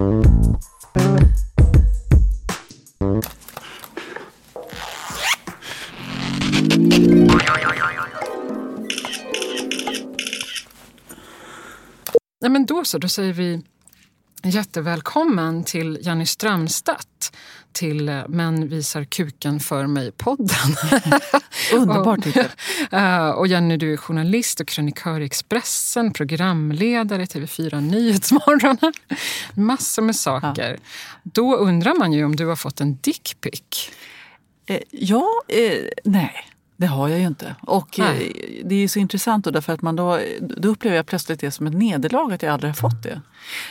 Nej, men då så, då säger vi jättevälkommen till Jenny Strömstedt till eh, Män visar kuken för mig-podden. Underbar titel. Eh, och Jenny, du är journalist och krönikör i Expressen, programledare i TV4 Nyhetsmorgon. Massor med saker. Ja. Då undrar man ju om du har fått en dickpic. Eh, ja, eh, nej. Det har jag ju inte. Och Nej. det är så intressant då därför att man då, då upplever jag plötsligt det som ett nederlag att jag aldrig har fått det.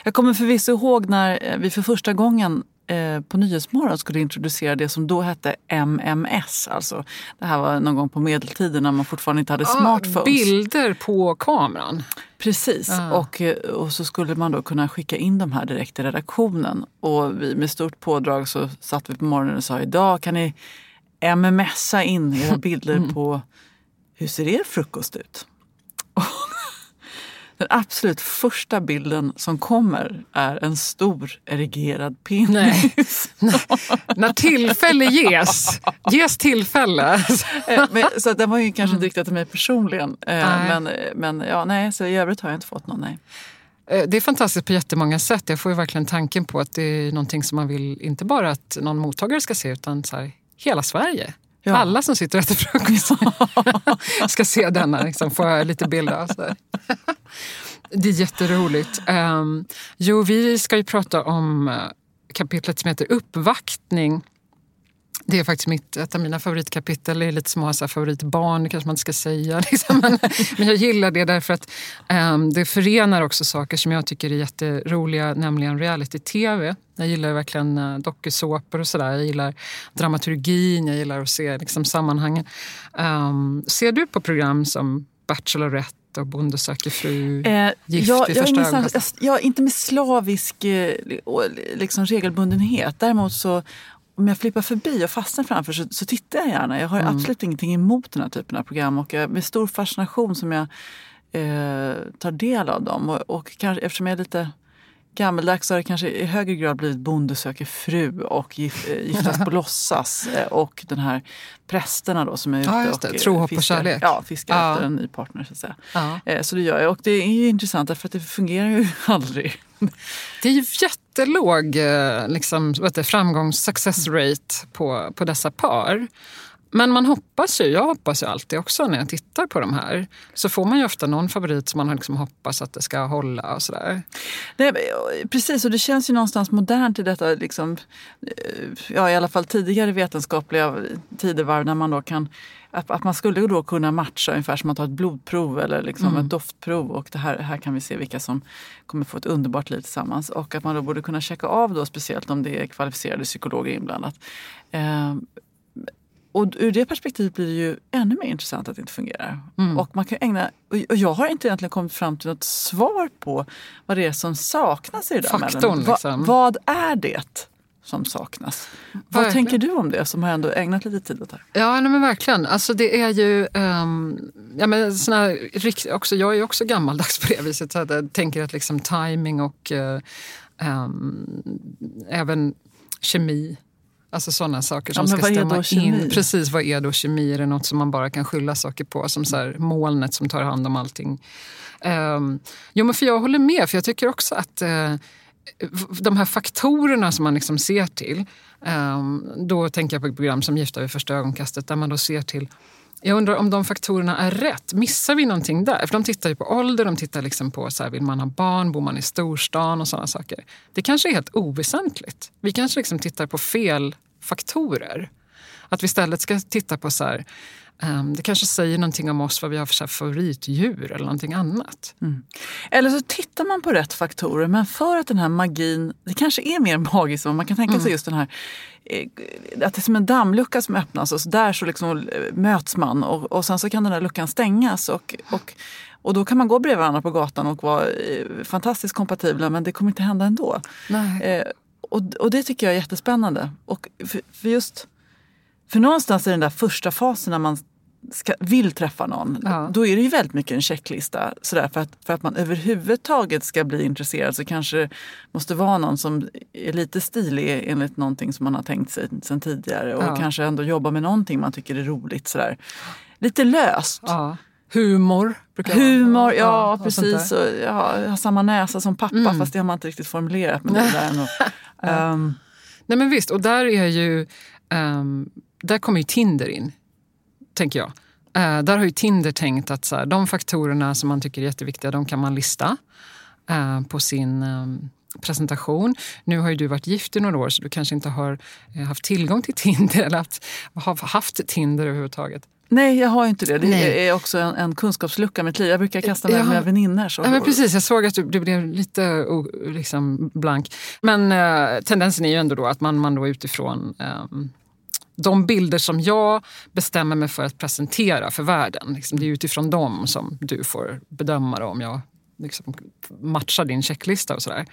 Jag kommer förvisso ihåg när vi för första gången eh, på Nyhetsmorgon skulle introducera det som då hette MMS. Alltså, det här var någon gång på medeltiden när man fortfarande inte hade ah, smartphones. Bilder på kameran? Precis. Ah. Och, eh, och så skulle man då kunna skicka in de här direkt till redaktionen. Och vi med stort pådrag så satt vi på morgonen och sa idag kan ni mmsa in era bilder mm. på hur ser er frukost ut? Den absolut första bilden som kommer är en stor erigerad penis. Nej. När tillfälle ges. Ges tillfälle. Eh, men, så den var ju kanske inte riktad till mig personligen. Eh, nej. Men, men ja, nej, så i övrigt har jag inte fått någon. Nej. Eh, det är fantastiskt på jättemånga sätt. Jag får ju verkligen tanken på att det är någonting som man vill, inte bara att någon mottagare ska se, utan så här, hela Sverige. Ja. Alla som sitter och äter frukost ska se denna, liksom, få lite bilder. Så Det är jätteroligt. Um, jo, vi ska ju prata om eh, kapitlet som heter Uppvaktning det är faktiskt mitt, ett av mina favoritkapitel. Det är lite som att ha favoritbarn, kanske man inte ska säga. Liksom. Men, men, jag gillar det därför att um, det förenar också saker som jag tycker är jätteroliga, nämligen reality-tv. Jag gillar verkligen uh, dokusåpor och sådär. Jag gillar dramaturgin, jag gillar att se liksom, sammanhangen. Um, ser du på program som Bachelorette och Bonde söker fru, eh, Gift jag, i första ögonkastet? Jag, jag, inte med slavisk eh, liksom, regelbundenhet. Däremot så om jag flippar förbi och fastnar framför så, så tittar jag gärna. Jag har mm. absolut ingenting emot den här typen av program och jag, med stor fascination som jag eh, tar del av dem. Och, och kanske, eftersom jag är lite gammeldags har det kanske i högre grad blivit Bonde söker fru och gif, eh, Giftas på låtsas eh, och den här prästerna då som är ute ja, och det. Tro, hopp och kärlek. Ja, fiskar ja. efter en ny partner. Så, att säga. Ja. så det gör jag och det är ju intressant därför att det fungerar ju aldrig. Det är ju jättelåg liksom, framgångs success rate på, på dessa par. Men man hoppas ju, jag hoppas ju alltid också när jag tittar på de här, så får man ju ofta någon favorit som man liksom hoppas att det ska hålla och sådär. Nej, precis, och det känns ju någonstans modernt i detta, liksom, eh, ja i alla fall tidigare vetenskapliga tidevarv när man då kan att, att man skulle då kunna matcha ungefär som att ta ett blodprov eller liksom mm. ett doftprov och det här, här kan vi se vilka som kommer få ett underbart liv tillsammans. Och att man då borde kunna checka av då speciellt om det är kvalificerade psykologer inblandat. Eh, och ur det perspektivet blir det ju ännu mer intressant att det inte fungerar. Mm. Och, man kan ägna, och jag har inte egentligen kommit fram till något svar på vad det är som saknas i det. Faktorn, liksom. Va, vad är det som saknas? Verkligen. Vad tänker du om det som har ändå ägnat lite tid åt det här? Ja, men verkligen. Alltså det är ju... Um, ja, men såna också, jag är också gammaldags på det viset. Så jag tänker att liksom timing och uh, um, även kemi Alltså sådana saker som ja, ska stämma in. Precis, vad är då kemi? Är det något som man bara kan skylla saker på? Som så här, molnet som tar hand om allting. Um, jo, men för jag håller med, för jag tycker också att uh, de här faktorerna som man liksom ser till. Um, då tänker jag på ett program som Gifta vid första ögonkastet där man då ser till jag undrar om de faktorerna är rätt. Missar vi någonting där? För de tittar ju på ålder, de tittar liksom på så här, vill man ha barn, bor man i storstan och sådana saker. Det kanske är helt oväsentligt. Vi kanske liksom tittar på fel faktorer. Att vi istället ska titta på så här, det kanske säger någonting om oss, vad vi har för favoritdjur eller någonting annat. Mm. Eller så tittar man på rätt faktorer, men för att den här magin, det kanske är mer magiskt än man kan tänka sig mm. just den här eh, att det är som en dammlucka som öppnas och så där så liksom eh, möts man och, och sen så kan den där luckan stängas och, och, och då kan man gå bredvid varandra på gatan och vara eh, fantastiskt kompatibla men det kommer inte hända ändå. Eh, och, och det tycker jag är jättespännande. Och för, för just för någonstans i den där första fasen när man ska, vill träffa någon, ja. då är det ju väldigt mycket en checklista. Sådär, för, att, för att man överhuvudtaget ska bli intresserad så kanske det måste vara någon som är lite stilig enligt någonting som man har tänkt sig sen tidigare och ja. kanske ändå jobba med någonting man tycker är roligt. Sådär. Lite löst. Ja. Humor. Humor, ja, ja precis. Och, ja, jag har samma näsa som pappa mm. fast det har man inte riktigt formulerat. Men det där ändå. um. Nej men visst, och där är ju um, där kommer ju Tinder in, tänker jag. Uh, där har ju Tinder tänkt att så här, de faktorerna som man tycker är jätteviktiga, de kan man lista uh, på sin um, presentation. Nu har ju du varit gift i några år så du kanske inte har uh, haft tillgång till Tinder eller haft, haft Tinder överhuvudtaget. Nej, jag har inte det. Det Nej. är också en, en kunskapslucka i mitt liv. Jag brukar kasta med ja. mina väninnor. Ja, men precis, jag såg att du, du blev lite liksom blank. Men eh, tendensen är ju ändå då att man, man då utifrån eh, de bilder som jag bestämmer mig för att presentera för världen, liksom, det är utifrån dem som du får bedöma om jag liksom matchar din checklista och sådär.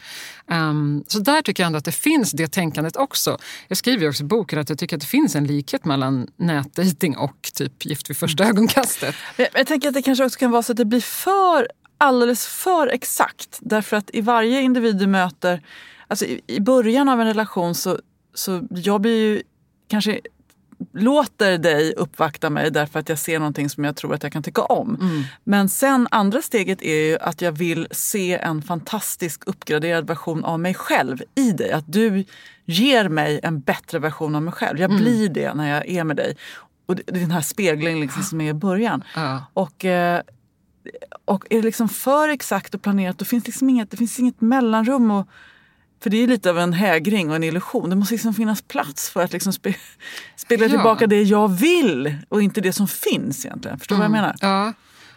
Um, så där tycker jag ändå att det finns det tänkandet också. Jag skriver också i boken att jag tycker att det finns en likhet mellan nätdating och typ Gift vid första mm. ögonkastet. Jag, jag tänker att det kanske också kan vara så att det blir för alldeles för exakt. Därför att i varje individ du möter, alltså i, i början av en relation så, så jag blir ju kanske låter dig uppvakta mig därför att jag ser någonting som jag tror att jag kan tycka om. Mm. Men sen andra steget är ju att jag vill se en fantastisk uppgraderad version av mig själv i dig. Att du ger mig en bättre version av mig själv. Jag mm. blir det när jag är med dig. Och det är den här speglingen liksom som är i början. Ja. Och, eh, och är det liksom för exakt och planerat då finns liksom inget, det finns inget mellanrum. Och, för det är lite av en hägring och en illusion. Det måste liksom finnas plats för att liksom spe, spela ja. tillbaka det jag vill och inte det som finns egentligen. Förstår du mm. vad jag mm. menar? Ja.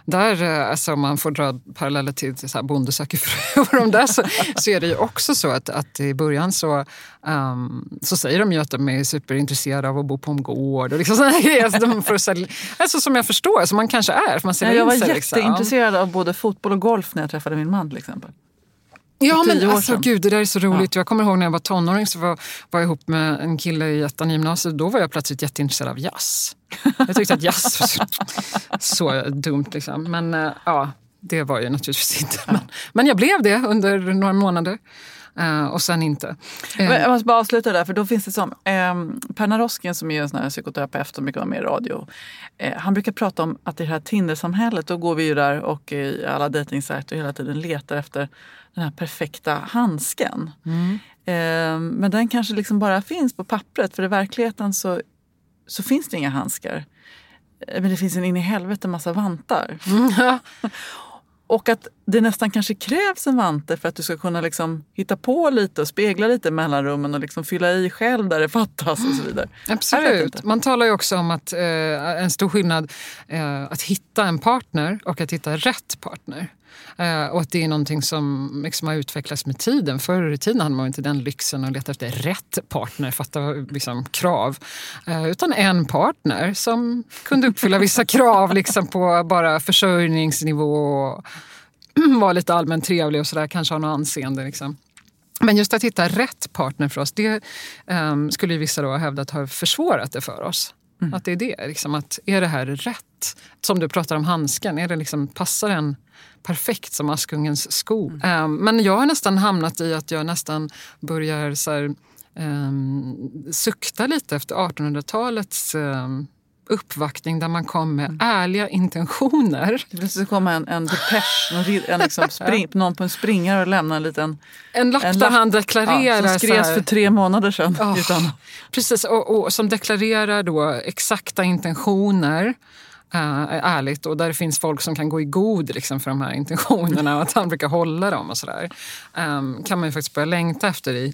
Där, eh, alltså om man får dra paralleller till, till så här Bonde söker fru och de där, så, så är det ju också så att, att i början så, um, så säger de ju att de är superintresserade av att bo på en gård. Och liksom såna grejer. Alltså, de får sälja, alltså som jag förstår, som man kanske är. För man ja, jag var liksom. jätteintresserad liksom. av både fotboll och golf när jag träffade min man till exempel. Ja men alltså gud, det där är så roligt. Ja. Jag kommer ihåg när jag var tonåring så var, var jag ihop med en kille i ettan i gymnasiet. Då var jag plötsligt jätteintresserad av jazz. Jag tyckte att jazz var så, så dumt liksom. Men äh, ja, det var ju naturligtvis inte. Men, men jag blev det under några månader. Uh, och sen inte. Uh, jag måste bara avsluta där, för då finns det som um, Per Naroskin som är en sån här psykoterapeut som brukar vara med i radio. Uh, han brukar prata om att i det här Tindersamhället, då går vi ju där och i alla dejtingsajter hela tiden letar efter den här perfekta handsken. Mm. Uh, men den kanske liksom bara finns på pappret, för i verkligheten så, så finns det inga handskar. Men det finns en in i helvete massa vantar. Mm. Och att det nästan kanske krävs en vante för att du ska kunna liksom hitta på lite och spegla lite mellan rummen och liksom fylla i själv där det fattas och så vidare. Absolut. Man talar ju också om att eh, en stor skillnad eh, att hitta en partner och att hitta rätt partner. Eh, och att det är någonting som liksom har utvecklats med tiden. Förr i tiden hade man inte den lyxen att leta efter rätt partner, fatta liksom, krav. Eh, utan en partner som kunde uppfylla vissa krav liksom, på bara försörjningsnivå och vara lite allmänt trevlig och sådär, kanske ha något anseende. Liksom. Men just att hitta rätt partner för oss, det um, skulle vissa då ha hävdat har försvårat det för oss. Mm. Att det är det. Liksom, att är det här rätt? Som du pratar om handsken, är det liksom, passar den perfekt som Askungens sko? Mm. Um, men jag har nästan hamnat i att jag nästan börjar så här, um, sukta lite efter 1800-talets um, uppvaktning där man kom med mm. ärliga intentioner. Det komma en, en depesch, en, en liksom spring, någon på en springare och lämna en liten... En lapp där han deklarerar... Ja, som skrevs för tre månader sedan. Oh, utan. Precis, och, och, som deklarerar då exakta intentioner. Uh, ärligt och där det finns folk som kan gå i god liksom, för de här intentionerna och att han brukar hålla dem och sådär. Um, kan man ju faktiskt börja längta efter i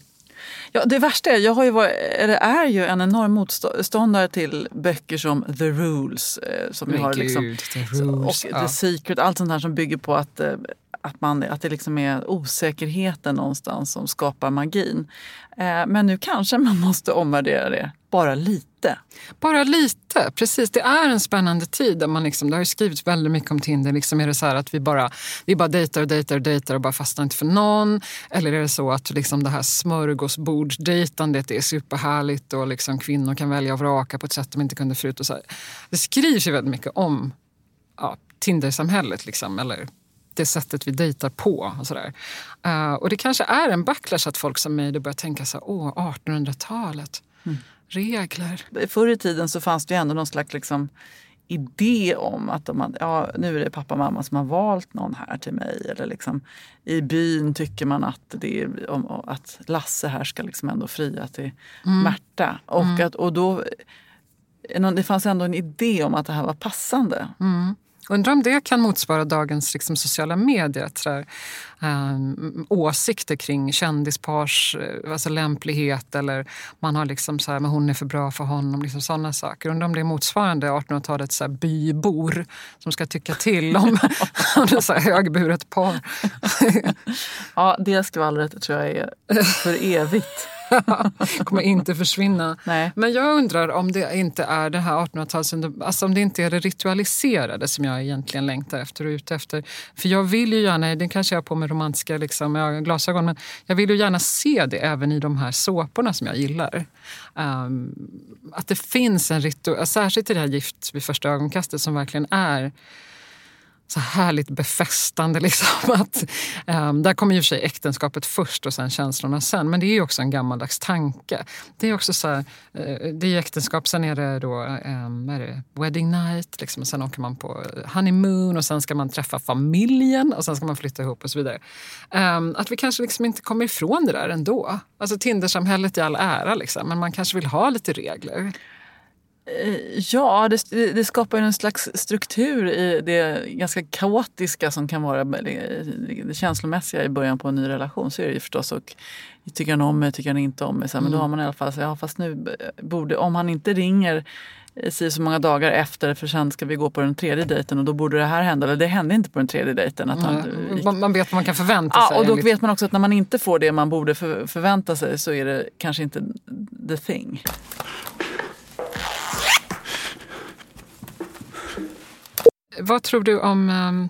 Ja, det värsta är, jag har ju varit, eller är ju en enorm motståndare till böcker som The Rules. Eh, som vi har Gud, liksom, The Rules, och. The Secret, allt sånt här som bygger på att, eh, att, man, att det liksom är osäkerheten någonstans som skapar magin. Eh, men nu kanske man måste omvärdera det, bara lite. Bara lite, precis. Det är en spännande tid. Där man liksom, det har ju skrivits väldigt mycket om Tinder. Liksom är det så att vi bara, vi bara dejtar och dejtar och dejtar och bara fastnar inte för någon? Eller är det så att liksom det här smörgåsbordsdejtandet är superhärligt och liksom kvinnor kan välja och vraka på ett sätt de inte kunde förut? Och så här. Det skrivs ju väldigt mycket om ja, Tindersamhället, liksom, eller det sättet vi dejtar på. Och, sådär. Uh, och det kanske är en backlash att folk som mig då börjar tänka så här, åh, 1800-talet, mm. regler. Förr i tiden så fanns det ju ändå någon slags liksom, idé om att de hade, ja, nu är det pappa och mamma som har valt någon här till mig. Eller liksom, I byn tycker man att, det är, om, att Lasse här ska liksom ändå fria till mm. Märta. Och, mm. att, och då, det fanns ändå en idé om att det här var passande. Mm. Undrar om det kan motsvara dagens liksom, sociala medier. Där, um, ehm, åsikter kring kändispars eh, alltså lämplighet eller man har liksom så här, men hon är för bra för honom. Liksom sådana saker. Undrar om det är motsvarande 1800-talets bybor som ska tycka till om, om det är högburet par. ja, det skvallret tror jag är för evigt. kommer inte försvinna. Nej. Men jag undrar om det inte är det här 1800-talet, alltså om det inte är det ritualiserade som jag egentligen längtar efter och ute efter. För jag vill ju gärna, det kanske jag har på med romantiska liksom, glasögon, men jag vill ju gärna se det även i de här såporna som jag gillar. Um, att det finns en ritual, särskilt i det här Gift vid första ögonkastet som verkligen är så härligt befästande. Liksom, att, um, där kommer ju för sig äktenskapet först och sen känslorna sen. Men det är också en gammaldags tanke. Det är också så här, uh, det är äktenskap, sen är det då um, är det wedding night. Liksom, och sen åker man på eh, honeymoon och sen ska man träffa familjen och sen ska man flytta ihop och så vidare. Um, att vi kanske liksom inte kommer ifrån det där ändå. Alltså Tindersamhället i all ära, liksom, men man kanske vill ha lite regler. Ja, det, det skapar en slags struktur i det ganska kaotiska som kan vara det känslomässiga i början på en ny relation. Så är det ju förstås. Och tycker han om mig, tycker han inte om mig? Så, men då mm. har man i alla fall, så, ja, fast nu borde, om han inte ringer eh, si så många dagar efter för sen ska vi gå på den tredje dejten och då borde det här hända. Eller det hände inte på den tredje dejten. Att han, mm. Man vet vad man kan förvänta sig. Ja, och då vet man också att när man inte får det man borde för, förvänta sig så är det kanske inte the thing. Vad tror du om um,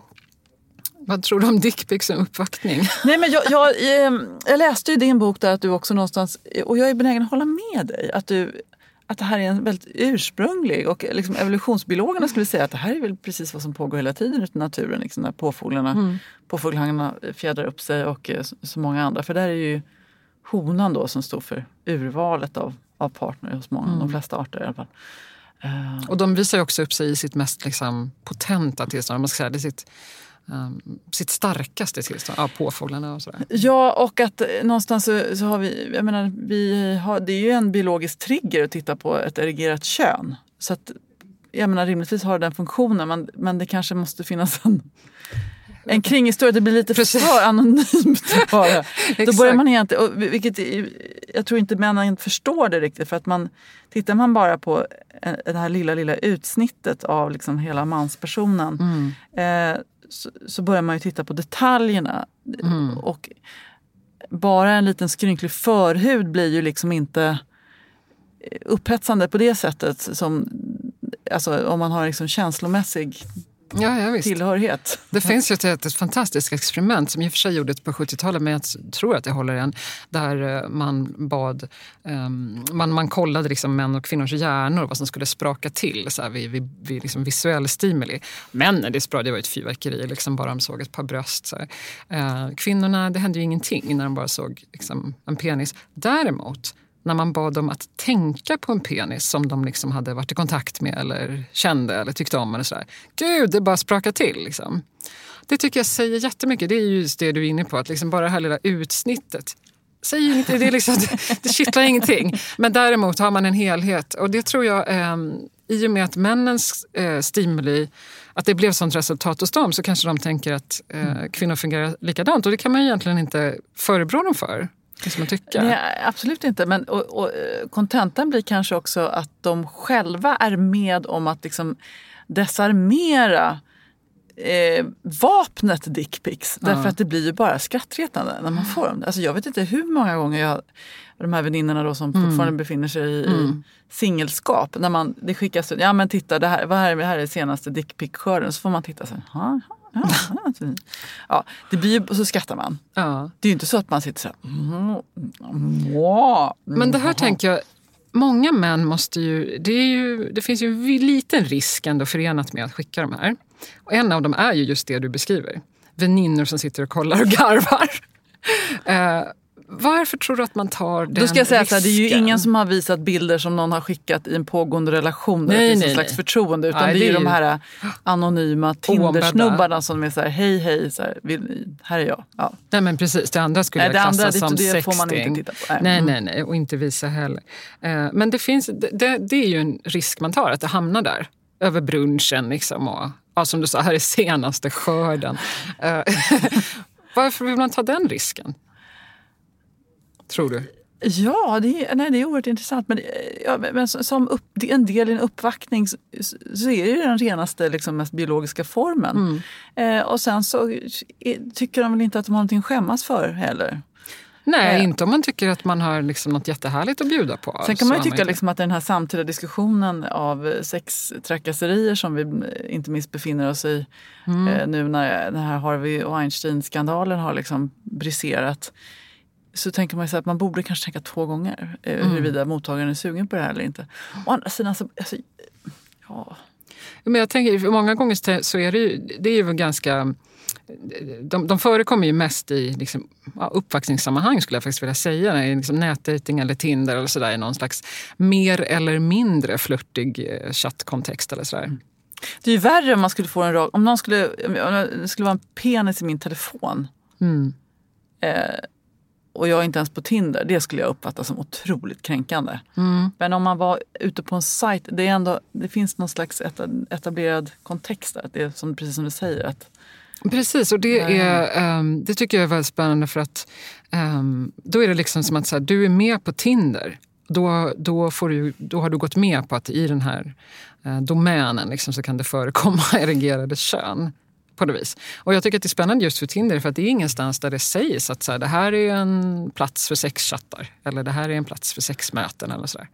vad tror du om dickpics som uppvaktning? Nej, men jag, jag, ehm, jag, läste i din bok där att du också någonstans, och jag är benägen att hålla med dig, att, du, att det här är en väldigt ursprunglig och liksom evolutionsbiologerna skulle säga att det här är väl precis vad som pågår hela tiden ute i naturen. Liksom när påfåglarna, mm. påfågelhangarna fjädrar upp sig och eh, så många andra. För där är ju honan då som står för urvalet av, av partner hos många, mm. de flesta arter i alla fall. Uh. Och de visar också upp sig i sitt mest liksom, potenta tillstånd. Man ska säga, det sitt, um, sitt starkaste tillstånd. Ja, påfåglarna och sådär. Ja, och att eh, någonstans så, så, har vi... Jag menar, vi har, det är ju en biologisk trigger att titta på ett erigerat kön. Så att, jag menar, rimligtvis har den funktionen men, men det kanske måste finnas en en kringhistoria, det blir lite Precis. för anonymt bara. Då börjar man egentligen, vilket jag tror inte männen förstår det riktigt. För att man, tittar man bara på det här lilla, lilla utsnittet av liksom hela manspersonen mm. eh, så, så, börjar man ju titta på detaljerna. Mm. Och bara en liten skrynklig förhud blir ju liksom inte upphetsande på det sättet som alltså, om man har liksom känslomässig ja, ja, tillhörighet. Det finns ju ett, ett, fantastiskt experiment som i och för sig gjordes på 70-talet men jag tror att det håller än. Där eh, man bad, um, man, man kollade liksom män och kvinnors hjärnor vad som skulle spraka till så här, vid, vid, vid liksom visuell stimuli. Männen det, var ett fyrverkeri, liksom bara de såg ett par bröst. Så uh, kvinnorna, det hände ju ingenting när de bara såg liksom, en penis. Däremot när man bad dem att tänka på en penis som de liksom hade varit i kontakt med eller kände eller tyckte om. Eller sådär. Gud, det bara sprakar till. Liksom. Det tycker jag säger jättemycket. Det är just det du är inne på, att liksom bara det här lilla utsnittet säger inte, det, är liksom, det kittlar ingenting. Men däremot har man en helhet. Och det tror jag, eh, i och med att männens eh, stimuli, att det blev sånt resultat hos dem så kanske de tänker att eh, kvinnor fungerar likadant. Och det kan man egentligen inte förebrå dem för. Det ska man tycka. Nej, absolut inte. Men och, och, eh, kontentan blir kanske också att de själva är med om att liksom desarmera eh, vapnet dickpics. Därför att det blir ju bara skrattretande när man får dem. Alltså jag vet inte hur många gånger jag de här väninnorna då som mm. fortfarande befinner sig i, mm. singelskap. När man, det skickas ja men titta det här, vad här, det här är senaste dickpic-skörden. Så får man titta så här, ja, det blir ju, så skrattar man. Ja. Det är ju inte så att man sitter så här... Mm, mm, men det här tänker jag, många män måste ju det, ju... det, finns ju en liten risk ändå förenat med att skicka de här. Och en av dem är ju just det du beskriver. Väninnor som sitter och kollar och garvar. Varför tror du att man tar den Då ska jag säga risken? Så här, det är ju ingen som har visat bilder som någon har skickat i en pågående relation där nej, det finns nej, en slags nej. förtroende. Utan nej, det är ju de här anonyma Tindersnubbarna som är så här, hej hej, så här, vill, här är jag. Ja. Nej men precis, det andra skulle nej, jag klassa andra, som det sexting. får man inte titta på. Nej. nej, nej, och inte visa heller. Uh, men det, finns, det, det, är ju en risk man tar, att det hamnar där. Över brunchen liksom. Och, ja, som du sa, här är senaste skörden. Uh, varför vill man ta den risken? Tror du? Ja, det är, nej, det är oerhört intressant. Men, ja, men som upp, en del i en uppvaktning så, så är det den renaste, liksom, mest biologiska formen. Mm. Eh, och sen så tycker de väl inte att de har någonting att skämmas för heller. Nej, eh. inte om man tycker att man har liksom något jättehärligt att bjuda på. Sen kan man ju tycka liksom att den här samtida diskussionen av sextrakasserier som vi inte minst befinner oss i mm. eh, nu när den här Harvey och Weinstein-skandalen har liksom briserat så tänker man så att man borde kanske tänka två gånger eh, mm. huruvida mottagaren är sugen på det här eller inte. Å andra sidan, så, alltså, ja. Men jag tänker, många gånger så är det ju, det är ju ganska de, de förekommer ju mest i liksom, uppvaktningssammanhang skulle jag faktiskt vilja säga. I liksom nätdating eller Tinder eller sådär i någon slags mer eller mindre flörtig eh, chattkontext eller sådär. Mm. Det är ju värre om man skulle få en rak... Om någon skulle, om det skulle vara en penis i min telefon. Mm. Eh, och jag är inte ens på Tinder, det skulle jag uppfatta som otroligt kränkande. Mm. Men om man var ute på en sajt, det, är ändå, det finns någon slags etablerad kontext där. Det är som, precis som du säger. Att, Precis, och det, är, um, det tycker jag är väldigt spännande för att um, då är det liksom som att så här, du är med på Tinder. Då, då, får du, då har du gått med på att i den här uh, domänen liksom, så kan det förekomma erigerade kön på något vis. Och jag tycker att det är spännande just för Tinder för att det är ingenstans där det sägs att så här, det här är en plats för sexchattar eller det här är en plats för sexmöten eller sådär.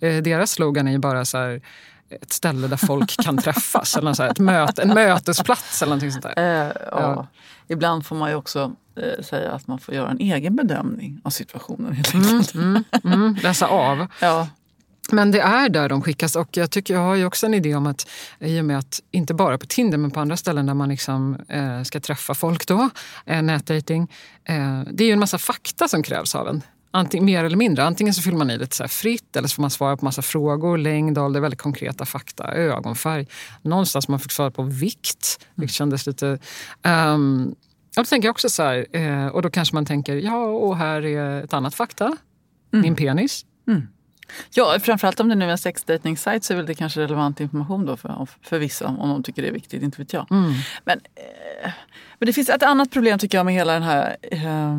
Eh, deras slogan är ju bara så här, ett ställe där folk kan träffas. eller så här, ett möte, en mötesplats eller någonting sånt där. Eh, ja. Ibland får man ju också eh, säga att man får göra en egen bedömning av situationen. Helt mm, mm, mm, läsa av. Ja. Men det är där de skickas och jag, tycker, jag har ju också en idé om att i och med att inte bara på Tinder men på andra ställen där man liksom, eh, ska träffa folk då, eh, nätdating. Eh, det är ju en massa fakta som krävs av en. Antingen, mer eller mindre. Antingen så fyller man i lite så fritt eller så får man svara på massa frågor. Längd, ålder, väldigt konkreta fakta. Ögonfärg. Någonstans man fick svara på vikt, vilket kändes lite... Um, och då tänker jag också så här, eh, och då kanske man tänker, ja och här är ett annat fakta. Mm. Min penis. Mm. Ja, framförallt om det nu är en sexdejtningssajt så är väl det kanske relevant information då för, för vissa om de tycker det är viktigt, inte vet jag. Mm. Men, eh, men det finns ett annat problem tycker jag med hela den här eh,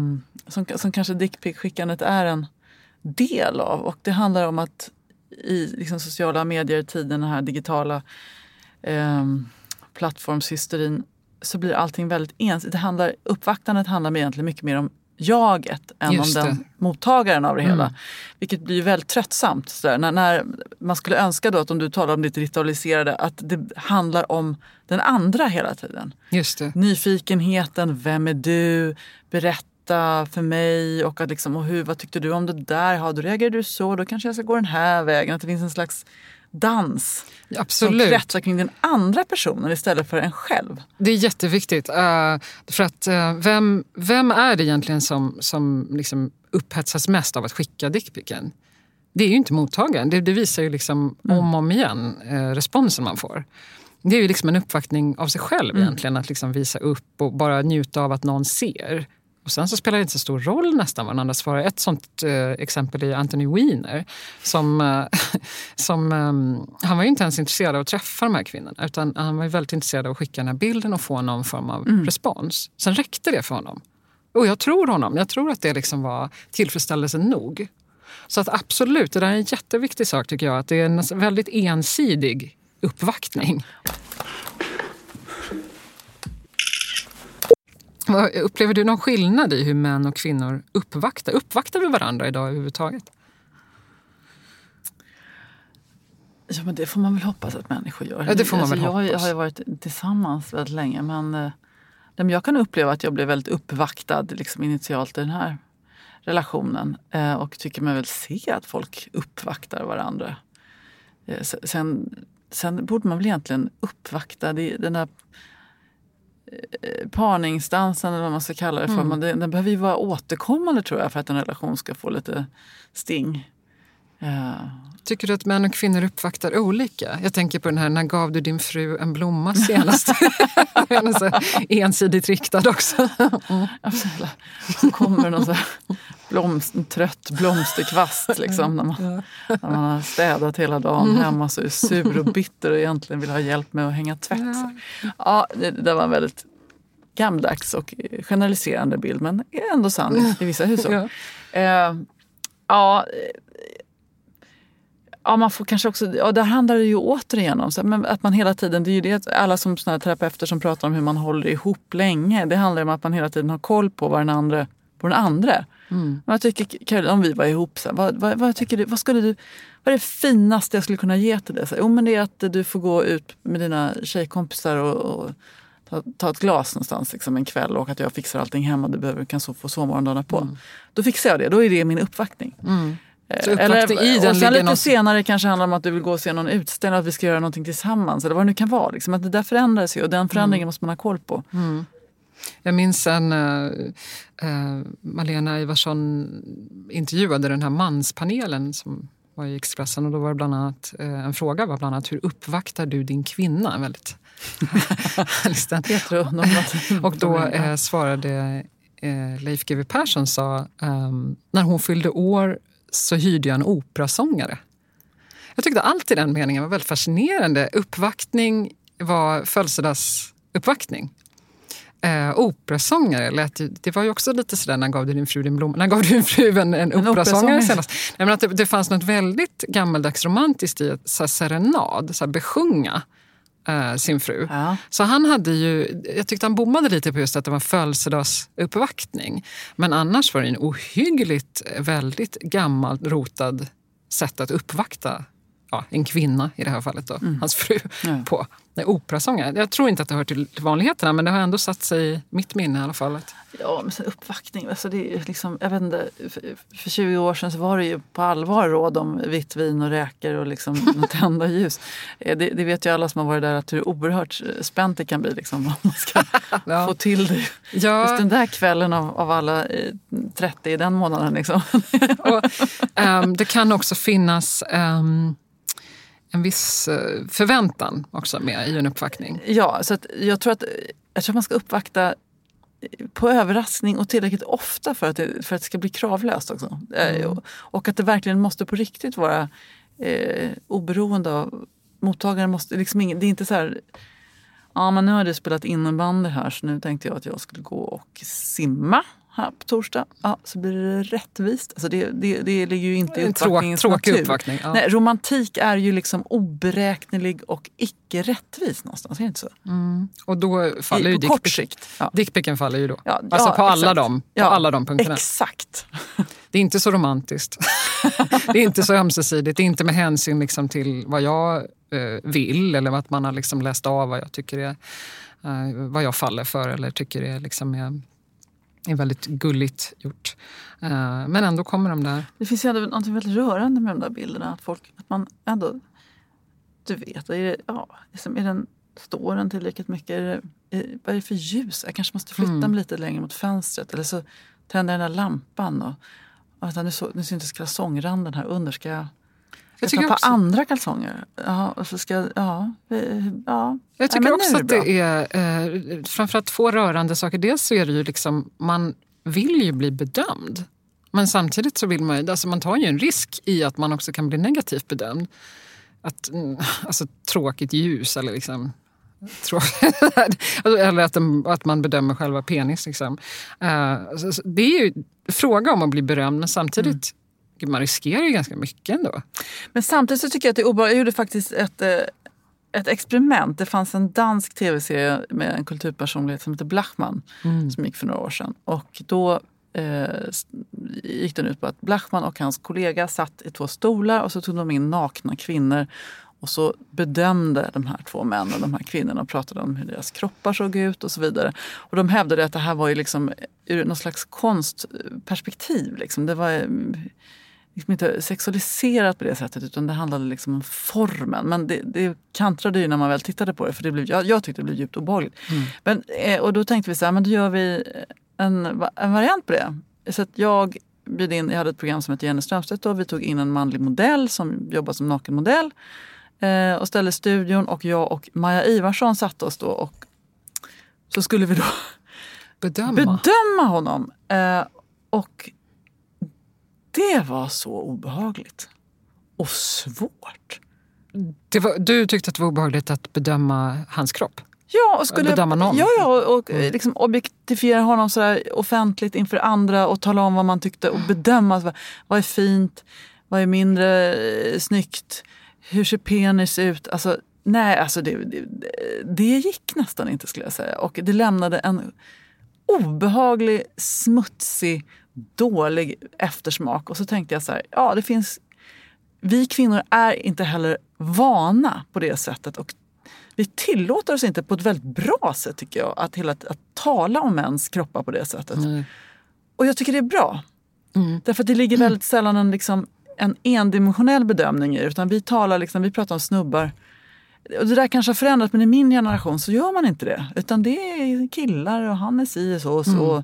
som, som kanske dickpic-skickandet är en del av och det handlar om att i liksom, sociala medier-tiden, den här digitala eh, plattformshysterin så blir allting väldigt ensidigt. uppvaktandet handlar egentligen mycket mer om jaget än Just om den det. mottagaren av det hela. Mm. Vilket blir väldigt tröttsamt. Så när, när, man skulle önska då att om du talar om ditt ritualiserade att det handlar om den andra hela tiden. Just det. Nyfikenheten, vem är du? Berätta för mig och, att liksom, och hur, vad tyckte du om det där? Ja, då reagerade du så, då kanske jag ska gå den här vägen. Att det finns en slags dans Absolut. som kretsar kring den andra personen istället för en själv. Det är jätteviktigt. Uh, för att uh, vem, vem är det egentligen som, som liksom upphetsas mest av att skicka dickpicken? Det är ju inte mottagaren. Det, det visar ju liksom mm. om och om igen uh, responsen man får. Det är ju liksom en uppvaktning av sig själv mm. egentligen. Att liksom visa upp och bara njuta av att någon ser. Och sen så spelar det inte så stor roll nästan vad den andra svarar. Ett sånt eh, exempel är Anthony Weiner. Som, eh, som, eh, han var ju inte ens intresserad av att träffa de här kvinnorna utan han var väldigt intresserad av att skicka den här bilden och få någon form av mm. respons. Sen räckte det för honom. Och jag tror honom. Jag tror att det liksom var tillfredsställelse nog. Så att absolut, det där är en jätteviktig sak tycker jag. Att det är en väldigt ensidig uppvaktning. Upplever du någon skillnad i hur män och kvinnor uppvaktar? Uppvaktar vi varandra idag överhuvudtaget? Ja, men det får man väl hoppas att människor gör. Ja, det får man alltså, väl jag hoppas. har ju varit tillsammans väldigt länge men, eh, men jag kan uppleva att jag blev väldigt uppvaktad liksom, initialt i den här relationen eh, och tycker mig väl se att folk uppvaktar varandra. Eh, sen, sen borde man väl egentligen uppvakta den där parningsdansen eller vad man ska kalla det för. Mm. den, den behöver ju vara återkommande tror jag för att en relation ska få lite sting. Ja. Tycker du att män och kvinnor uppvaktar olika? Jag tänker på den här När gav du din fru en blomma senast? den är så ensidigt riktad också. Mm. Så kommer någon så blomst, en trött blomsterkvast liksom, när, man, när man har städat hela dagen mm. hemma så är sur och bitter och egentligen vill ha hjälp med att hänga tvätt. Ja, det, det var en väldigt gammaldags och generaliserande bild men ändå sann i vissa hushåll. Ja. Eh, ja, Ja, man får kanske också, ja, där handlar det ju återigen om så, men att man hela tiden, det är ju det alla som såna terapeuter som pratar om hur man håller ihop länge. Det handlar om att man hela tiden har koll på vad den andra, på den andra. Mm. Jag tycker, Caroline, om vi var ihop, så, vad, vad, vad, tycker du, vad, skulle du, vad är det finaste jag skulle kunna ge till dig? jo, men det är att du får gå ut med dina tjejkompisar och, och ta, ta, ett glas någonstans liksom, en kväll och att jag fixar allting hemma. Du behöver, kan så, få sovmorgondagarna på. Mm. Då fixar jag det. Då är det min uppvaktning. Mm. Eller, i den och sen lite något... senare kanske handlar om att du vill gå och se någon utställning, att vi ska göra någonting tillsammans. Eller vad det nu kan vara. Liksom. Att det där förändras ju och den förändringen mm. måste man ha koll på. Mm. Jag minns en uh, uh, Malena Ivarsson intervjuade den här manspanelen som var i Expressen och då var det bland annat uh, en fråga var bland annat hur uppvaktar du din kvinna? Väldigt Och då svarade Leif GW Persson sa um, när hon fyllde år så hyrde jag en operasångare. Jag tyckte alltid den meningen var väldigt fascinerande. Uppvaktning var födelsedagsuppvaktning. Eh, operasångare lät ju, det var ju också lite sådär när gav du din fru din blomma, när gav du din fru en, en, en operasångare senast? Nej, men att det, det fanns något väldigt gammaldags romantiskt i att så här, serenad, så besjunga eh, sin fru. Ja. Så han hade ju, jag tyckte han bommade lite på just att det var födelsedagsuppvaktning. Men annars var det en ohyggligt, väldigt gammal rotad sätt att uppvakta ja, en kvinna i det här fallet, då, mm. hans fru, ja. på. Operasångare. Jag tror inte att det hör till vanligheterna men det har ändå satt sig i mitt minne i alla fall. Ja, men sen uppvaktning. Alltså det är liksom, jag vet inte, för, för 20 år sedan var det ju på allvar råd om vitt vin och räkor och liksom tända ljus. Eh, det, det, vet ju alla som har varit där att hur oerhört spänt det kan bli liksom, om man ska ja. få till det. Ja. Just den där kvällen av, av alla 30 i den månaden. Liksom. och, um, det kan också finnas um, en viss eh, förväntan också med i en uppvaktning. Ja, så jag, tror att, jag tror att man ska uppvakta på överraskning och tillräckligt ofta för att det, för att det ska bli kravlöst också. Eh, mm. Och att det verkligen måste på riktigt vara eh, oberoende av mottagaren. Måste, liksom ingen, det är inte så här, ja men nu har du spelat innebandy här så nu tänkte jag att jag skulle gå och simma här på torsdag. Ja, så blir det rättvist. Alltså det, det, det ligger ju inte i uppvaktningens Tråk, tråkig natur. Uppvaktning, ja. Nej, romantik är ju liksom oberäknelig och icke rättvis någonstans. Är det inte så? Mm. Och då faller I, ju sikt. Ja. Dickpicken faller ju då. Ja, alltså på, alla dem, på alla de punkterna. Exakt. Det är inte så romantiskt. det är inte så ömsesidigt. Det är inte med hänsyn liksom till vad jag eh, vill eller att man har liksom läst av vad jag tycker är eh, vad jag faller för eller tycker är, liksom är är väldigt gulligt gjort. Uh, men ändå kommer de där. Det finns ju ändå något väldigt rörande med de där bilderna. Att, folk, att man ändå... Du vet, är, det, ja, liksom, är den, står den tillräckligt mycket? Är det, är, vad är det för ljus? Jag kanske måste flytta mm. mig lite längre mot fönstret. Eller så tänder jag den där lampan. Och, och, nu, så, nu syntes kalsongranden här under. Ska jag jag tycker jag ta på andra kalsonger? Ja, och så ska, ja, ja. Jag tycker ja, också att det är eh, framförallt två rörande saker. Dels så är det ju liksom, man vill ju bli bedömd. Men samtidigt så vill man, alltså man tar ju en risk i att man också kan bli negativt bedömd. Att, mm, alltså tråkigt ljus eller liksom Eller att, de, att man bedömer själva penis. Liksom. Uh, det är ju fråga om att bli berömd men samtidigt mm. Man riskerar ju ganska mycket ändå. Men samtidigt så tycker jag att det är obehagligt. Jag gjorde faktiskt ett, eh, ett experiment. Det fanns en dansk tv-serie med en kulturpersonlighet som heter Blachman mm. som gick för några år sedan. Och då eh, gick den ut på att Blachman och hans kollega satt i två stolar och så tog de in nakna kvinnor och så bedömde de här två männen de här kvinnorna och pratade om hur deras kroppar såg ut och så vidare. Och de hävdade att det här var ju liksom ur något slags konstperspektiv. Liksom. Det var eh, liksom inte sexualiserat på det sättet utan det handlade liksom om formen. Men det, det kantrade ju när man väl tittade på det för det blev, jag, jag tyckte det blev djupt obehagligt. Mm. Men, eh, och då tänkte vi så här, men då gör vi en, en variant på det. Så att jag bjöd in, jag hade ett program som hette Jenny Strömstedt och vi tog in en manlig modell som jobbar som nakenmodell eh, och ställde studion och jag och Maja Ivarsson satte oss då och så skulle vi då bedöma, bedöma honom. Eh, och det var så obehagligt. Och svårt. Var, du tyckte att det var obehagligt att bedöma hans kropp? Ja, och skulle, bedöma någon? Ja, ja och mm. liksom objektifiera honom så offentligt inför andra och tala om vad man tyckte och bedöma vad, vad är fint, vad är mindre eh, snyggt, hur ser penis ut? Alltså, nej, alltså det, det, det gick nästan inte skulle jag säga. Och det lämnade en obehaglig, smutsig, dålig eftersmak. Och så tänkte jag så här, ja det finns... Vi kvinnor är inte heller vana på det sättet. Och vi tillåter oss inte på ett väldigt bra sätt tycker jag att, hela, att tala om mäns kroppar på det sättet. Mm. Och jag tycker det är bra. Mm. Därför att det ligger väldigt sällan en, liksom, en endimensionell bedömning i utan vi talar liksom, vi pratar om snubbar. Och det där kanske har förändrat men i min generation så gör man inte det. Utan det är killar och han är si och så. Och så. Mm.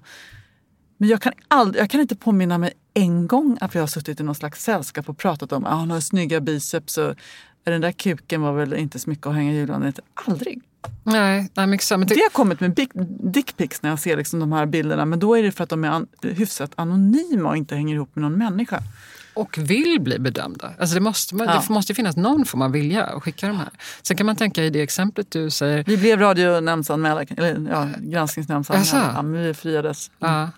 Men jag kan, aldrig, jag kan inte påminna mig en gång att vi har suttit i någon slags sällskap och pratat om att ah, han har snygga biceps och den där kuken var väl inte så mycket att hänga i julgranen. Aldrig. Nej, nej så, det... det har kommit med dickpics när jag ser liksom de här bilderna men då är det för att de är an hyfsat anonyma och inte hänger ihop med någon människa. Och vill bli bedömda. Alltså det, måste, ja. det måste finnas någon form av vilja att skicka de här. Sen kan man tänka i det exemplet du säger... Vi blev radionämndsanmälda, eller ja, granskningsnämndsanmälda. Ja, men vi friades. Mm. Ja.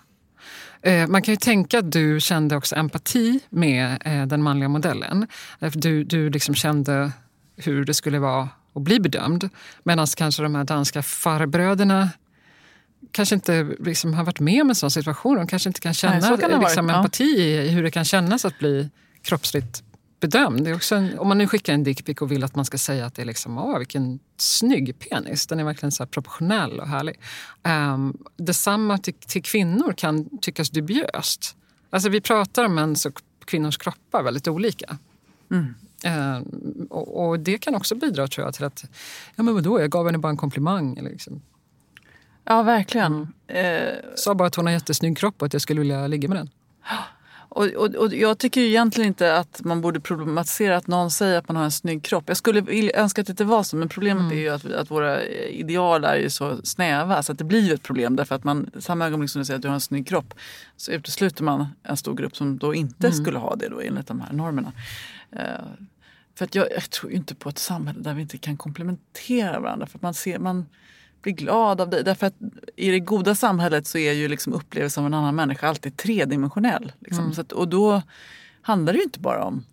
Eh, man kan ju tänka att du kände också empati med eh, den manliga modellen. Eh, du, du liksom kände hur det skulle vara att bli bedömd. Medan kanske de här danska farbröderna kanske inte liksom har varit med om en sån situation. De kanske inte kan känna Nej, kan liksom, empati i hur det kan kännas att bli kroppsligt bedömd. Det är också en, om man nu skickar en dickpic och vill att man ska säga att det är liksom, åh vilken snygg penis, den är verkligen så proportionell och härlig. Um, detsamma till, till kvinnor kan tyckas dubiöst. Alltså vi pratar om mäns och kvinnors kroppar väldigt olika. Mm. Uh, och, och, det kan också bidra tror jag till att, ja men vadå, jag gav henne bara en komplimang. Liksom. Ja, verkligen. Mm. Uh, Sa bara att hon har jättesnygg kropp och att jag skulle vilja ligga med den. Och, och, och, jag tycker egentligen inte att man borde problematisera att någon säger att man har en snygg kropp. Jag skulle önska att det inte var så men problemet mm. är ju att, att våra ideal är ju så snäva så att det blir ju ett problem därför att man samma ögonblick som du säger att du har en snygg kropp så utesluter man en stor grupp som då inte mm. skulle ha det då enligt de här normerna. Uh, för att jag, jag tror ju inte på ett samhälle där vi inte kan komplementera varandra. För att man ser, man, bli glad av dig. Därför att i det goda samhället så är ju liksom upplevelsen av en annan människa alltid tredimensionell. Liksom. Mm. Så att, och då handlar det ju inte bara om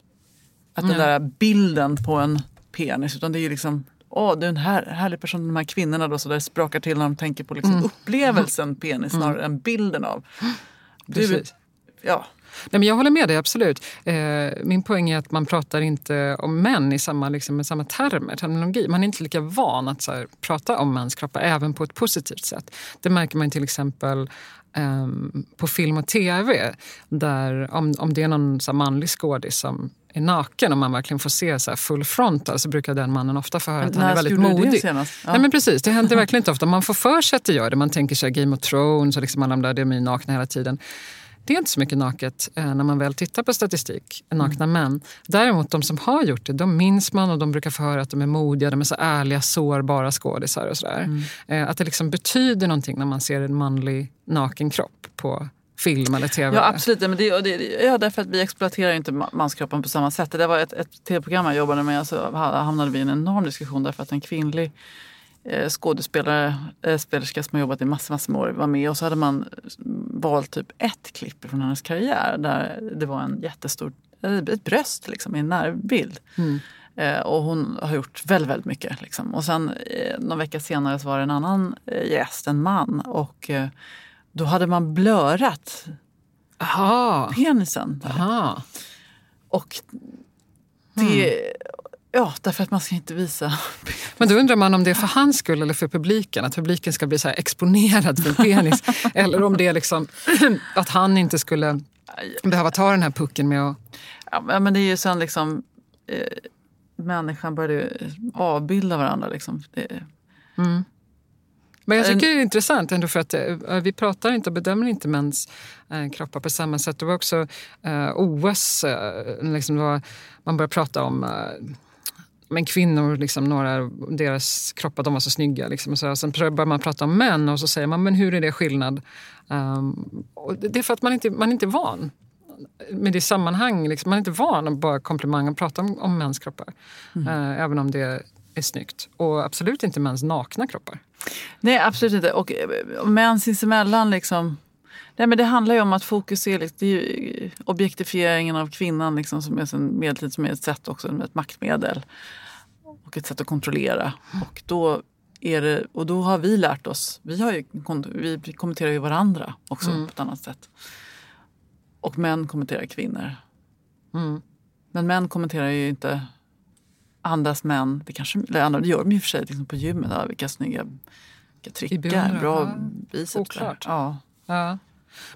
att den där bilden på en penis utan det är ju liksom Åh, du är en här, härlig person. De här kvinnorna då, så där sprakar till när de tänker på liksom mm. upplevelsen penis mm. snarare än bilden av. Du, ja, Nej, men jag håller med dig, absolut. Eh, min poäng är att man pratar inte om män i samma, liksom, med samma termer, terminologi. Man är inte lika van att så här, prata om mäns kroppar, även på ett positivt sätt. Det märker man till exempel um, på film och tv. Där, om, om det är någon så här, manlig skådis som är naken och man verkligen får se så full frontal så brukar den mannen ofta få höra att han är väldigt modig. Det ja. Nej, men precis, det händer verkligen inte ofta. Man får för sig att det gör det. Man tänker sig Game of Thrones och liksom alla de där, de är nakna hela tiden. Det är inte så mycket naket eh, när man väl tittar på statistik, nakna mm. män. Däremot de som har gjort det, de minns man och de brukar få höra att de är modiga, de är så ärliga, sårbara skådisar och sådär. Mm. Eh, att det liksom betyder någonting när man ser en manlig naken kropp på film eller tv. Ja absolut, men det, det, ja, därför att vi exploaterar inte manskroppen på samma sätt. Det var ett, ett tv-program jag jobbade med, så hamnade vi i en enorm diskussion därför att en kvinnlig skådespelare, eh, spelerska som har jobbat i massor, massor med år var med och så hade man valt typ ett klipp från hennes karriär där det var en jättestor, eh, ett bröst liksom, i en närbild. Mm. Eh, och hon har gjort väldigt, väldigt mycket. Liksom. Och sen eh, någon vecka senare så var det en annan eh, gäst, en man. Och eh, då hade man blörat Aha. penisen. Aha. Och det... Mm. Ja, därför att man ska inte visa. Men då undrar man om det är för hans skull eller för publiken. Att publiken ska bli så exponerad för penis. eller om det är liksom att han inte skulle behöva ta den här pucken med att... Ja, men det är ju sen liksom... Eh, människan började avbilda varandra. Liksom. Det... Mm. Men jag tycker det är intressant ändå för att eh, vi pratar inte och bedömer inte mäns eh, kroppar på samma sätt. Det var också eh, OS, eh, liksom var, man började prata om eh, men kvinnor, liksom, några deras kroppar de var så snygga. Liksom, och så, sen börjar man prata om män och så säger man men hur är det skillnad? Um, det är för att man inte, man inte är van med det sammanhang. Liksom, man är inte van att bara komplimang och prata om, om mäns kroppar. Mm. Uh, även om det är snyggt. Och absolut inte mäns nakna kroppar. Nej, absolut inte. Och, och män sinsemellan liksom... Nej, men det handlar ju om att fokusera. Liksom, är ju objektifieringen av kvinnan liksom, som är medeltid som är ett sätt också, ett maktmedel. Och ett sätt att kontrollera. Och då, är det, och då har vi lärt oss, vi, har ju, vi kommenterar ju varandra också mm. på ett annat sätt. Och män kommenterar kvinnor. Mm. Men män kommenterar ju inte andras män. Det, kanske, eller andra, det gör de ju för sig liksom på gymmet. Ja, vilka snygga vilka trickar, bra biceps. Ja. ja.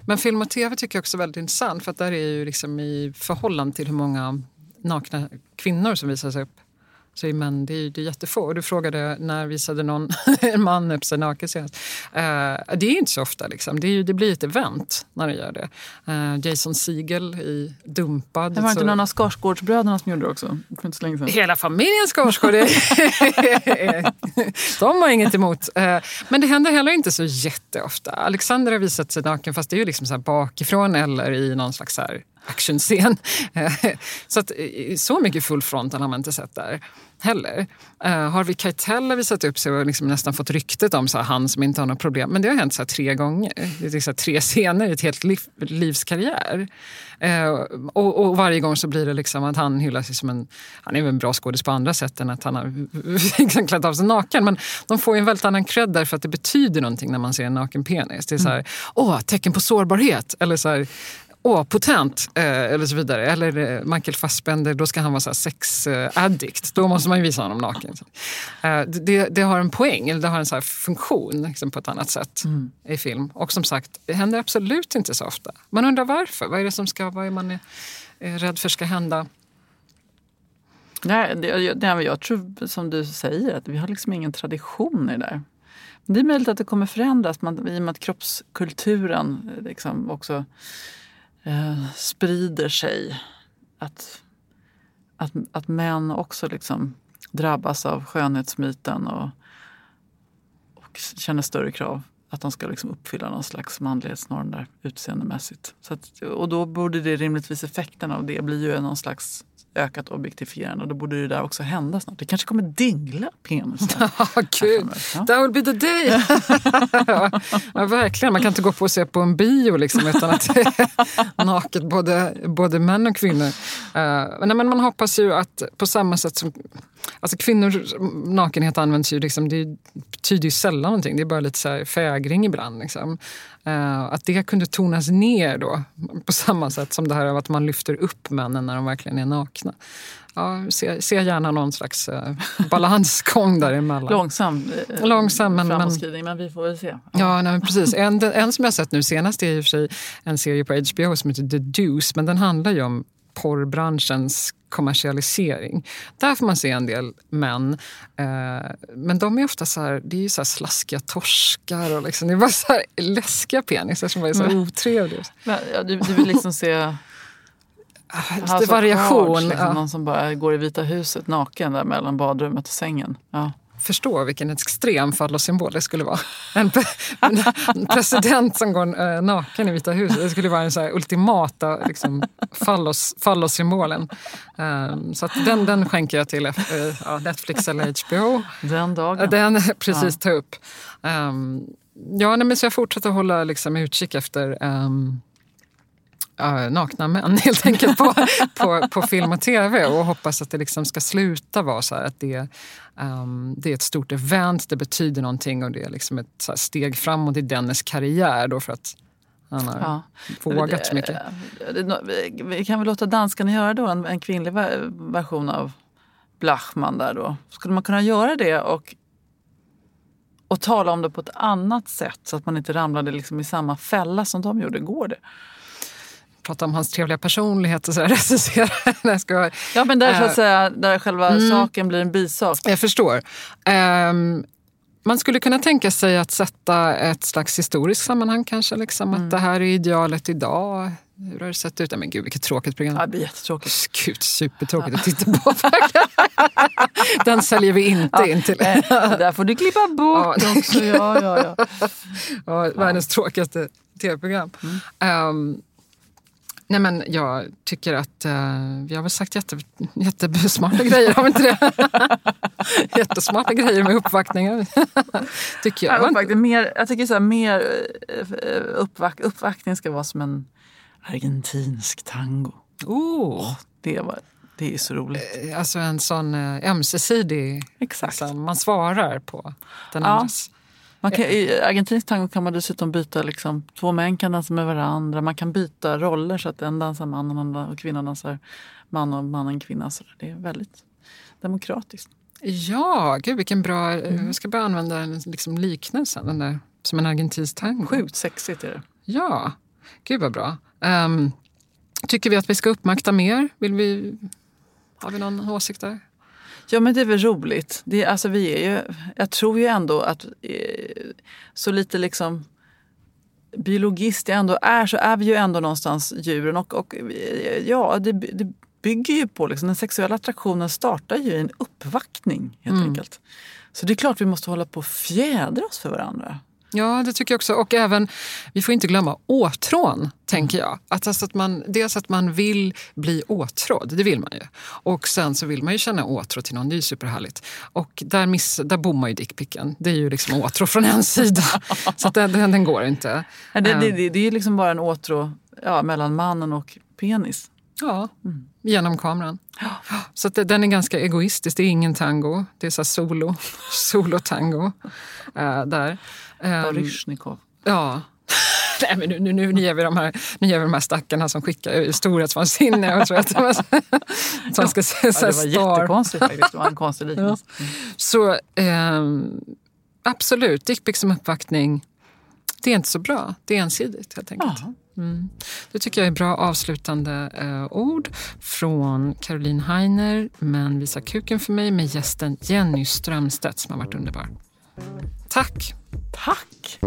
Men film och tv tycker jag också är väldigt intressant för att där är ju liksom i förhållande till hur många nakna kvinnor som visar sig upp så är män det är, det är jättefå. Du frågade när visade någon en man upp sig naken senast. Uh, det är inte så ofta. Liksom. Det, är, det blir ett event när det gör det. Uh, Jason Siegel i Dumpad. Det var inte så... någon av Skarsgårdsbröderna som gjorde det också? För inte så länge sedan. Hela familjen Skarsgård. de har inget emot. Uh, men det händer heller inte så jätteofta. Alexander har visat sig naken fast det är ju liksom så bakifrån eller i någon slags här actionscen. så, att, så mycket full frontal har man inte sett där heller. Uh, Harvey Keitel har visat upp sig och liksom nästan fått ryktet om så här, han som inte har något problem. Men det har hänt så här, tre gånger. Det är så här, tre scener i ett helt liv, livs karriär. Uh, och, och, varje gång så blir det liksom att han hyllas som en... Han är väl en bra skådis på andra sätt än att han har liksom klätt av sig naken. Men de får ju en väldigt annan cred därför att det betyder någonting när man ser en naken penis. Det är så här, mm. åh, tecken på sårbarhet. Eller så här, åh, potent, eh, eller så vidare. Eller eh, Michael Fassbender, då ska han vara sex-addict. Då måste man ju visa honom naken. Eh, det, det, har en poäng, eller det har en så funktion liksom, på ett annat sätt mm. i film. Och som sagt, det händer absolut inte så ofta. Man undrar varför. Vad är det som ska, vad är man är, är rädd för ska hända? Nej, det, det, jag tror som du säger att vi har liksom ingen tradition i det där. Det är möjligt att det kommer förändras man, i och med att kroppskulturen liksom också eh, sprider sig. Att, att, att män också liksom drabbas av skönhetsmyten och, och känner större krav. Att de ska liksom uppfylla någon slags manlighetsnorm där utseendemässigt. Så att, och då borde det rimligtvis effekten av det bli ju någon slags ökat objektifierande och då borde det där också hända snart. Det kanske kommer dingla penisar. Ja, gud. That would be the day! ja, verkligen. Man kan inte gå på och se på en bio liksom, utan att det är naket både, både män och kvinnor. Uh, men man hoppas ju att på samma sätt som Alltså kvinnors nakenhet används ju, liksom, det betyder ju sällan någonting. Det är bara lite så här fägring ibland. Liksom. Uh, att det kunde tonas ner då på samma sätt som det här av att man lyfter upp männen när de verkligen är nakna. Ja, se, se gärna någon slags uh, balansgång däremellan. Långsam, uh, Långsam men, framåtskridning, men vi får väl se. Ja, ja nej, precis. En, en som jag sett nu senast är i och för sig en serie på HBO som heter The Deuce. Men den handlar ju om porrbranschens kommersialisering. Där får man se en del män. Eh, men de är ofta så här, det är så slaskiga torskar och liksom, det är bara så här läskiga penisar som är så men, otrevliga. Men, ja, du, du vill liksom se ah, Lite variation. Cards, liksom, ja. Någon som bara går i Vita huset naken där mellan badrummet och sängen. Ja. Förstå vilken extrem fallosymbol det skulle vara. En, en president som går äh, naken i Vita huset, det skulle vara den så här ultimata liksom, fallos, fallossymbolen. Um, så den, den skänker jag till uh, Netflix eller HBO. Den dagen. Den precis ta upp. Um, ja, nej, men så jag fortsätter hålla liksom, utkik efter um, uh, nakna män helt enkelt på, på, på film och tv och hoppas att det liksom ska sluta vara så här att det, um, det är ett stort event, det betyder någonting och det är liksom ett steg framåt i dennes karriär då för att han har ja. vågat så mycket. Vi kan väl låta danskarna göra då en, en kvinnlig version av Blachman där då. Skulle man kunna göra det och och tala om det på ett annat sätt så att man inte ramlade liksom i samma fälla som de gjorde. Går det? Prata om hans trevliga personlighet och så recensera. ja, men där, så att eh, säga, där själva mm, saken blir en bisak. Jag förstår. Um, man skulle kunna tänka sig att sätta ett slags historiskt sammanhang kanske. Liksom, mm. Att det här är idealet idag. Hur har det sett ut? Men gud vilket tråkigt program. Ja, det blir jättetråkigt. Gud, supertråkigt att titta på. Den säljer vi inte ja, in till. det där får du klippa bort ja. också. Ja, ja, ja. ja, världens tråkigaste tv-program. Mm. Um, Nej, men jag tycker att uh, vi har väl sagt jätte, jättesmarta grejer, har vi inte det? Jättesmarta grejer med uppvaktningar. tycker jag. Ja, uppvaktning, mer, jag tycker så här, mer eh, uppvak, uppvaktning ska vara som en argentinsk tango. Oh. det, var, det är så roligt. Eh, alltså en sån ömsesidig... Exakt. Liksom, man svarar på den ja. andras man kan, I argentinsk tango kan man dessutom byta, liksom, två män kan dansa med varandra. Man kan byta roller så att en dansar man och, kvinnan dansar man och mannen kvinna. Så det är väldigt demokratiskt. Ja, gud vilken bra... Mm. Jag ska bara använda en liksom, liknelse, den där, som en argentinsk tango. Sjukt sexigt är det. Ja, gud vad bra. Um, tycker vi att vi ska uppmakta mer? Vill vi, har vi någon åsikt där? Ja men det är väl roligt. Det, alltså, vi är ju, jag tror ju ändå att eh, så lite liksom biologist jag ändå är så är vi ju ändå någonstans djuren. Och, och ja, det, det bygger ju på, liksom, den sexuella attraktionen startar ju i en uppvaktning helt mm. enkelt. Så det är klart vi måste hålla på och fjädra oss för varandra. Ja, det tycker jag också. Och även, vi får inte glömma åtrån, tänker jag. Att, alltså att man, dels att man vill bli åtrådd, det vill man ju. Och sen så vill man ju känna åtrå till någon, det är ju superhärligt. Och där, miss, där bommar ju dickpicken. Det är ju liksom åtrå från en sida. så att den, den, den går inte. Det, det, det, det är liksom bara en åtrå ja, mellan mannen och penis. Ja, mm. genom kameran. Så att den är ganska egoistisk. Det är ingen tango. Det är så solo, solo-tango. Äh, där. Baryshnikov. Ja. Nej, men nu, nu, nu, ger vi de här, nu ger vi de här stackarna som skickar storhetsvansinne och tror att de, som ska säga ja, Det var jättekonstigt faktiskt. Det var en konstig liknelse. Ja. Så eh, absolut, dickpic som uppvaktning, det är inte så bra. Det är ensidigt helt enkelt. Mm. Det tycker jag är bra avslutande eh, ord från Caroline Heiner, Men visa kuken för mig med gästen Jenny Strömstedt som har varit underbar. Tack! Tack!